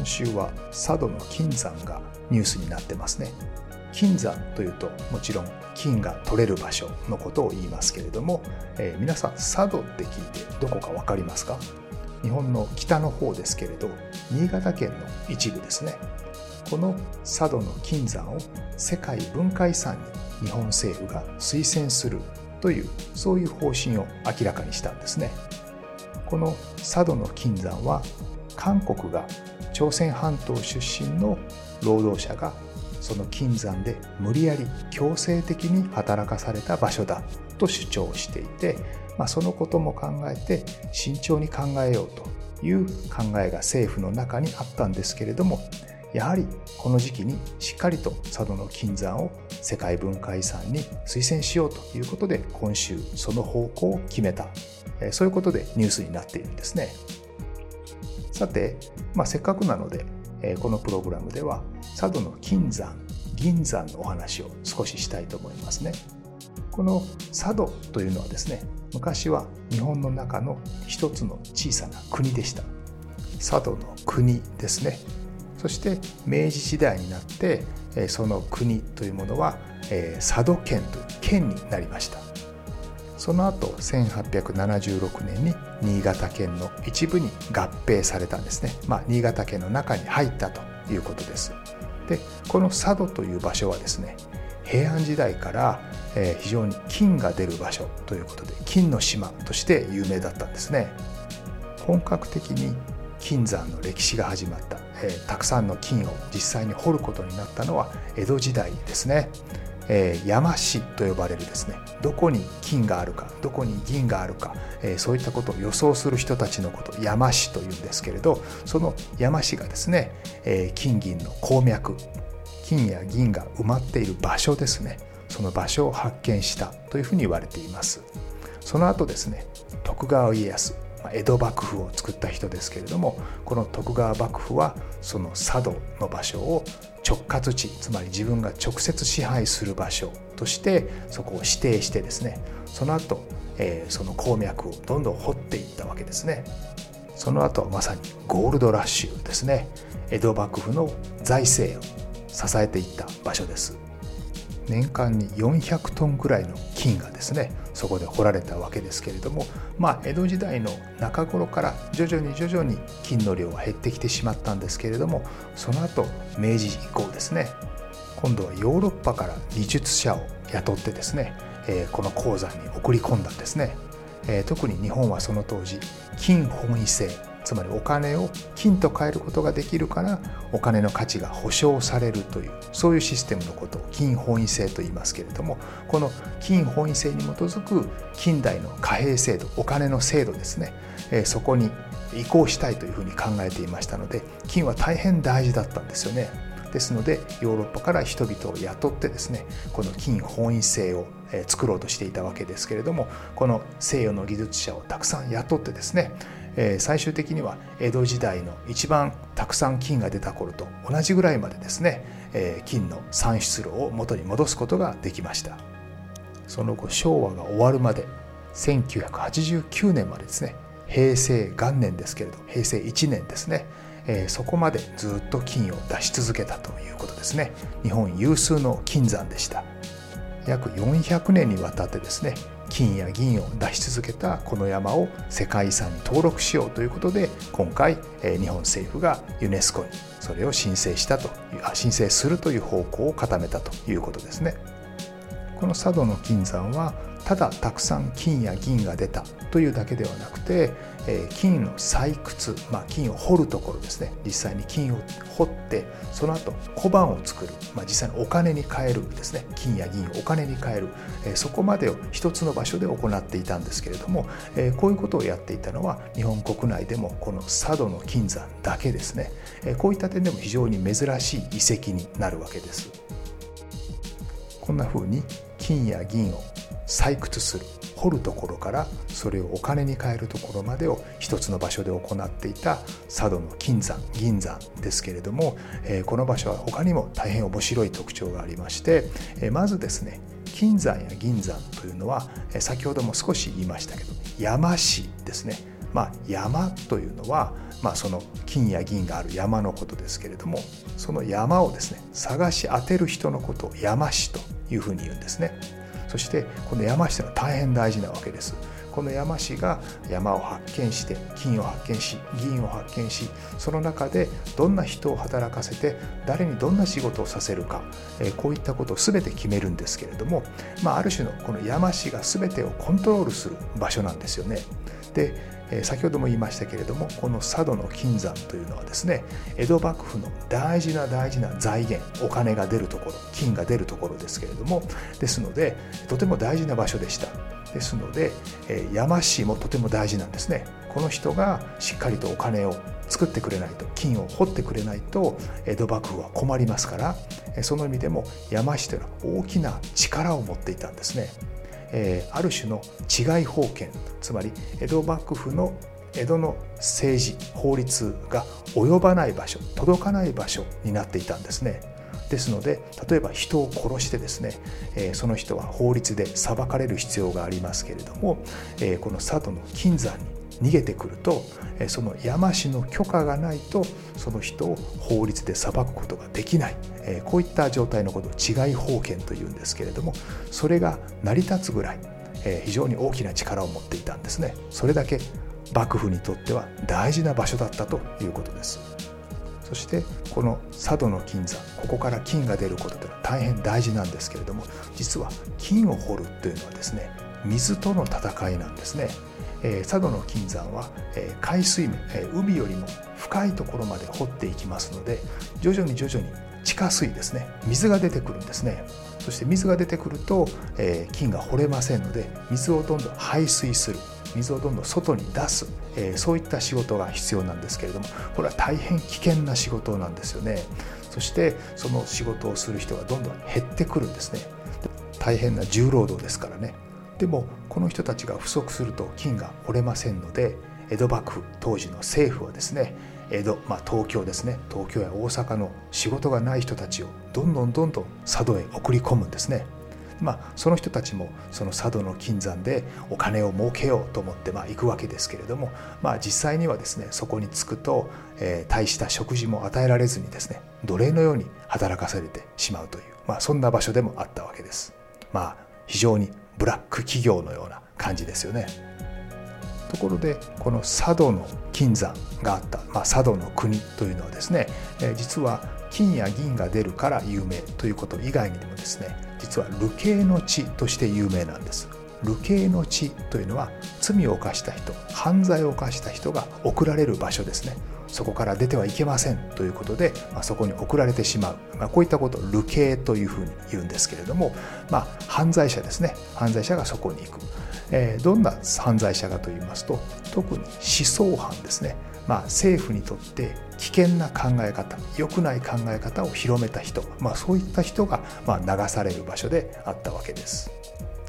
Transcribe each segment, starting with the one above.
今週は佐渡の金山がニュースになってますね。金山というともちろん金が取れる場所のことを言いますけれども、えー、皆さん佐渡って聞いてどこか分かりますか？日本の北の方ですけれど新潟県の一部ですね。この佐渡の金山を世界文化遺産に日本政府が推薦するというそういう方針を明らかにしたんですね。この佐渡の金山は韓国が朝鮮半島出身の労働者がその金山で無理やり強制的に働かされた場所だと主張していて、まあ、そのことも考えて慎重に考えようという考えが政府の中にあったんですけれどもやはりこの時期にしっかりと佐渡の金山を世界文化遺産に推薦しようということで今週その方向を決めた。そういうことでニュースになっているんですね。さて、まあ、せっかくなのでえこのプログラムでは佐渡の金山銀山のお話を少ししたいと思いますね。この佐渡というのはですね昔は日本の中の一つの小さな国でした。佐渡の国ですね。そして明治時代になってその国というものは佐渡県という県になりました。その後1876年に新潟県の一部に合併されたんですね、まあ、新潟県の中に入ったということです。でこの佐渡という場所はですね平安時代から非常に金が出る場所ということで金の島として有名だったんですね。本格的に金山の歴史が始まった、え、たくさんの金を実際に掘ることになったのは江戸時代ですね。えー、山師と呼ばれるですねどこに金があるかどこに銀があるか、えー、そういったことを予想する人たちのこと山師というんですけれどその山師がですね、えー、金銀の鉱脈金や銀が埋まっている場所ですねその場所を発見したというふうに言われています。その後ですね徳川家康江戸幕府を作った人ですけれどもこの徳川幕府はその佐渡の場所を直轄地つまり自分が直接支配する場所としてそこを指定してですねその後、えー、その鉱脈をどんどん掘っていったわけですね。その後まさにゴールドラッシュですね。江戸幕府の財政を支えていった場所です。年間に400トンぐらいの金がですねそこで掘られたわけですけれどもまあ江戸時代の中頃から徐々に徐々に金の量は減ってきてしまったんですけれどもその後明治以降ですね今度はヨーロッパから技術者を雇ってですね、えこの鉱山に送り込んだんですね、え特に日本はその当時金本位制つまりお金を金と変えることができるからお金の価値が保証されるというそういうシステムのことを金本位制と言いますけれどもこの金本位制に基づく近代の貨幣制度お金の制度ですねそこに移行したいというふうに考えていましたので金は大変大事だったんですよね。ですのでヨーロッパから人々を雇ってですねこの金本位制を作ろうとしていたわけですけれどもこの西洋の技術者をたくさん雇ってですね最終的には江戸時代の一番たくさん金が出た頃と同じぐらいまでですね金の産出量を元に戻すことができました。その後昭和が終わるまで1989年までですね平成元年ですけれど平成1年ですねそこまでずっと金を出し続けたということですね。日本有数の金山でした。約400年にわたってですね金や銀を出し続けたこの山を世界遺産に登録しようということで今回日本政府がユネスコにそれを申請したと申請するという方向を固めたということですね。この佐渡の金山はただたくさん金や銀が出たというだけではなくてえ金の採掘、まあ、金を掘るところですね。実際に金を掘ってその後小判を作る、まあ、実際にお金に変えるですね。金や銀をお金に変える。えそこまでを一つの場所で行っていたんですけれどもえこういうことをやっていたのは日本国内でもこの佐渡の金山だけですね。えこういった点でも非常に珍しい遺跡になるわけです。こんな風に金や銀を採掘する掘るところからそれをお金に変えるところまでを一つの場所で行っていた佐渡の金山銀山ですけれども、えこの場所は他にも大変面白い特徴がありまして、えまずですね金山や銀山というのは先ほども少し言いましたけど山師ですね、まあ、山というのは、まあ、その金や銀がある山のことですけれどもその山をですね探し当てる人のことを山師というふうに言うんですね。そしてこの山師というのは大変大事なわけですこの山師が山を発見して金を発見し銀を発見しその中でどんな人を働かせて誰にどんな仕事をさせるかこういったことを全て決めるんですけれども、まあ、ある種のこの山師が全てをコントロールする場所なんですよね。で先ほども言いましたけれどもこの佐渡の金山というのはですね江戸幕府の大事な大事な財源お金が出るところ金が出るところですけれどもですのでとても大事な場所でした。ですので山師もとても大事なんですね。この人がしっかりとお金を作ってくれないと金を掘ってくれないと江戸幕府は困りますからその意味でも山師というのは大きな力を持っていたんですね。え、ある種の違い法権つまり江戸幕府の江戸の政治法律が及ばない場所届かない場所になっていたんですね。ですので例えば人を殺してですね、え、その人は法律で裁かれる必要がありますけれども、え、この佐渡の金山に逃げてくるとその山師の許可がないとその人を法律で裁くことができない。こういった状態のことを違い法権というんですけれどもそれが成り立つぐらい非常に大きな力を持っていたんですね。それだけ幕府にとっては大事な場所だったということです。そしてこの佐渡の金山ここから金が出ることというのは大変大事なんですけれども実は金を掘るというのはですね水との戦いなんですね。え佐渡の金山は、え海水面、え海よりも深いところまで掘っていきますので徐々に徐々に地下水ですね水が出てくるんですね。そして水が出てくると、え金が掘れませんので水をどんどん排水する水をどんどん外に出す、えそういった仕事が必要なんですけれどもこれは大変危険な仕事なんですよね。そしてその仕事をする人がどんどん減ってくるんですね。大変な重労働ですからね。でもこの人たちが不足すると金が掘れませんので江戸幕府当時の政府はですね江戸、まあ、東京ですね東京や大阪の仕事がない人たちをどんどんどんどん佐渡へ送り込むんですね。まあ、その人たちもその佐渡の金山でお金を儲けようと思ってまあ行くわけですけれども、まあ、実際にはですねそこに着くと、えー、大した食事も与えられずにですね奴隷のように働かされてしまうという、まあ、そんな場所でもあったわけです。まあ、非常にブラック企業のような感じですよね。ところでこの佐渡の金山があった、まあ、佐渡の国というのはですね、え実は金や銀が出るから有名ということ以外にもですね実は流刑の地として有名なんです。流刑の地というのは罪を犯した人犯罪を犯した人が送られる場所ですねそこから出てはいけませんということで、まあ、そこに送られてしまう、まあ、こういったことを流刑というふうに言うんですけれども、まあ、犯罪者ですね。犯罪者がそこに行く、えー、どんな犯罪者かといいますと特に思想犯ですね、まあ、政府にとって危険な考え方良くない考え方を広めた人、まあ、そういった人がまあ流される場所であったわけです。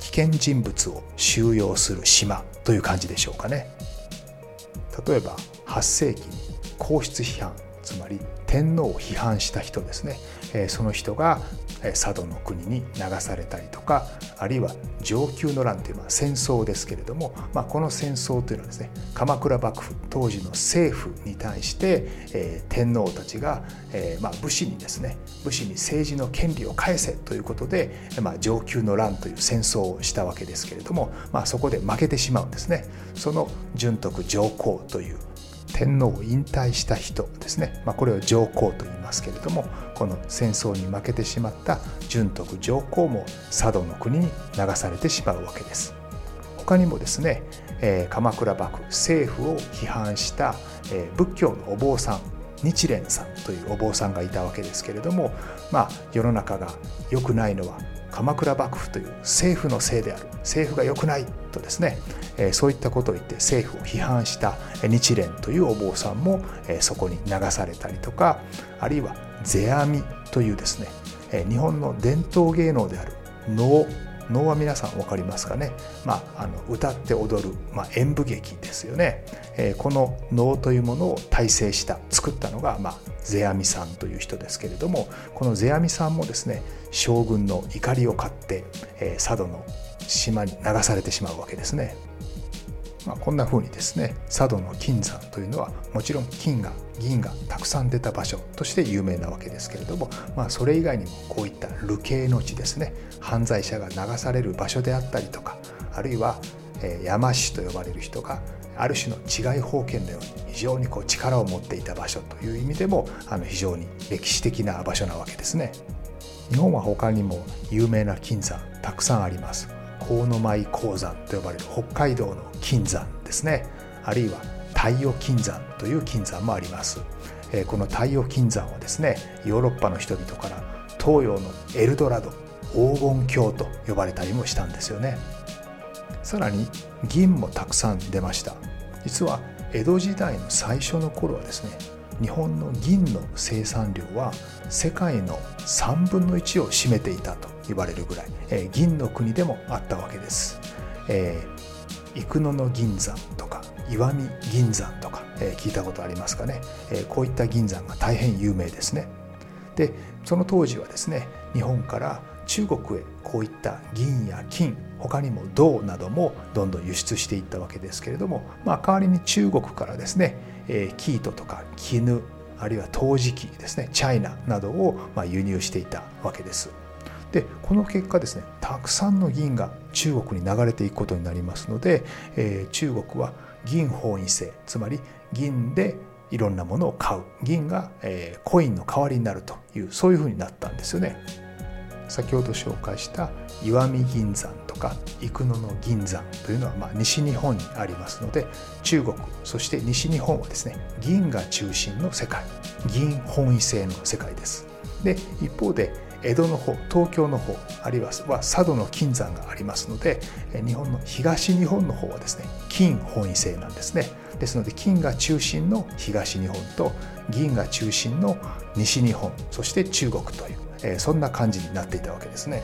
危険人物を収容する島という感じでしょうかね。例えば8世紀に皇室批判つまり天皇を批判した人ですねその人が佐渡の国に流されたりとかあるいは承久の乱というのは戦争ですけれども、まあ、この戦争というのはですね鎌倉幕府当時の政府に対して、え、天皇たちが、えまあ、武士にですね武士に政治の権利を返せということで、まあ、承久の乱という戦争をしたわけですけれども、まあ、そこで負けてしまうんですね。その順徳上皇という天皇を引退した人ですね、まあ、これを上皇と言いますけれどもこの戦争に負けてしまった純徳上皇も佐渡の国に流されてしまうわけです。他にもですね、えー、鎌倉幕府政府を批判した、えー、仏教のお坊さん日蓮さんというお坊さんがいたわけですけれども、まあ、世の中が良くないのは鎌倉幕府という政府のせいである政府が良くないとですね、そういったことを言って政府を批判した日蓮というお坊さんも、そこに流されたりとかあるいは世阿弥というですね、日本の伝統芸能である能能は皆さん分かりますかね、まあ、あの歌って踊る、まあ、演舞劇ですよね、えー、この能というものを大成した作ったのが、まあ、世阿弥さんという人ですけれどもこの世阿弥さんもですね将軍の怒りを買って、えー、佐渡の島に流されてしまうわけですね。まあ、こんな風にですね佐渡の金山というのはもちろん金が銀がたくさん出た場所として有名なわけですけれども、まあ、それ以外にもこういった流刑の地ですね犯罪者が流される場所であったりとかあるいは山師と呼ばれる人がある種の治外法権のように非常にこう力を持っていた場所という意味でもあの非常に歴史的な場所なわけですね。日本は他にも有名な金山たくさんあります。河舞鉱山と呼ばれる北海道の金山ですね。あるいは太陽金山という金山もあります。この太陽金山はですねヨーロッパの人々から東洋のエルドラド黄金鏡と呼ばれたりもしたんですよね。さらに銀もたくさん出ました。実は江戸時代の最初の頃はですね日本の銀の生産量は世界の3分の1を占めていたと。言われるぐらい、えー、銀の国でもあったわけです。えー、生野の銀山とか石見銀山とか、えー、聞いたことありますかね、えー、こういった銀山が大変有名ですね。でその当時はですね日本から中国へこういった銀や金他にも銅などもどんどん輸出していったわけですけれども、まあ、代わりに中国からですね、えー、生糸とか絹あるいは陶磁器ですねチャイナなどをま輸入していたわけです。でこの結果ですねたくさんの銀が中国に流れていくことになりますので、えー、中国は銀本位制つまり銀でいろんなものを買う銀が、えー、コインの代わりになるというそういうふうになったんですよね。先ほど紹介した石見銀山とか生野の銀山というのはまあ西日本にありますので中国そして西日本はですね銀が中心の世界銀本位制の世界です。で一方で江戸の方東京の方あるいは佐渡の金山がありますので日本の東日本の方はですね金本位制なんですねですので金が中心の東日本と銀が中心の西日本そして中国というそんな感じになっていたわけですね。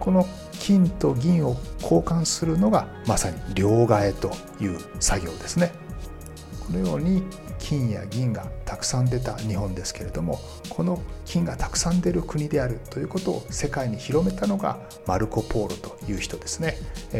この金と銀を交換するのがまさに両替という作業ですね。このように金や銀がたくさん出た日本ですけれどもこの金がたくさん出る国であるということを世界に広めたのがマルコ・ポーロという人ですね。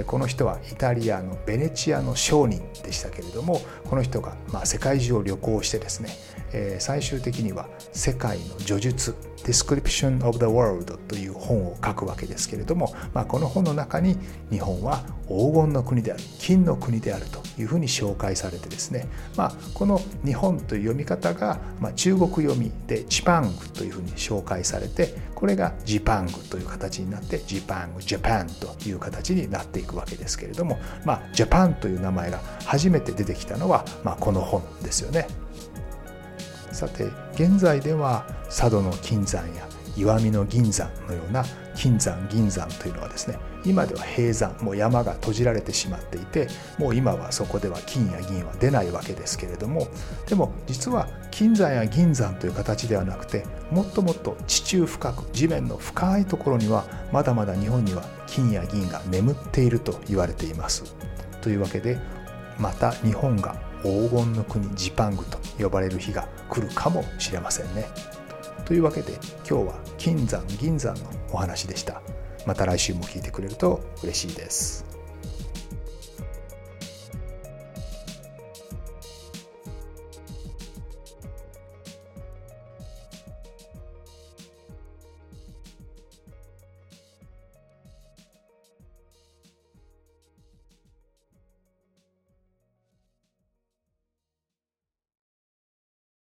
この人はイタリアのベネチアの商人でしたけれどもこの人がま世界中を旅行してですねえ最終的には世界の叙述 Description of the World という本を書くわけですけれども、まあ、この本の中に日本は黄金の国である金の国であるというふうに紹介されてですね、まあ、この日本という読み方が、まあ、中国読みでチパングというふうに紹介されてこれがジパングという形になってジパングジャパンという形になっていくわけですけれども、まあ、ジャパンという名前が初めて出てきたのは、まあ、この本ですよね。さて現在では佐渡の金山や石見の銀山のような金山銀山というのはですね今では閉山もう山が閉じられてしまっていてもう今はそこでは金や銀は出ないわけですけれどもでも実は金山や銀山という形ではなくてもっともっと地中深く地面の深いところにはまだまだ日本には金や銀が眠っていると言われています。というわけでまた日本が黄金の国ジパングと呼ばれる日が来るかもしれませんね。というわけで今日は金山銀山のお話でした。また来週も聞いてくれると嬉しいです。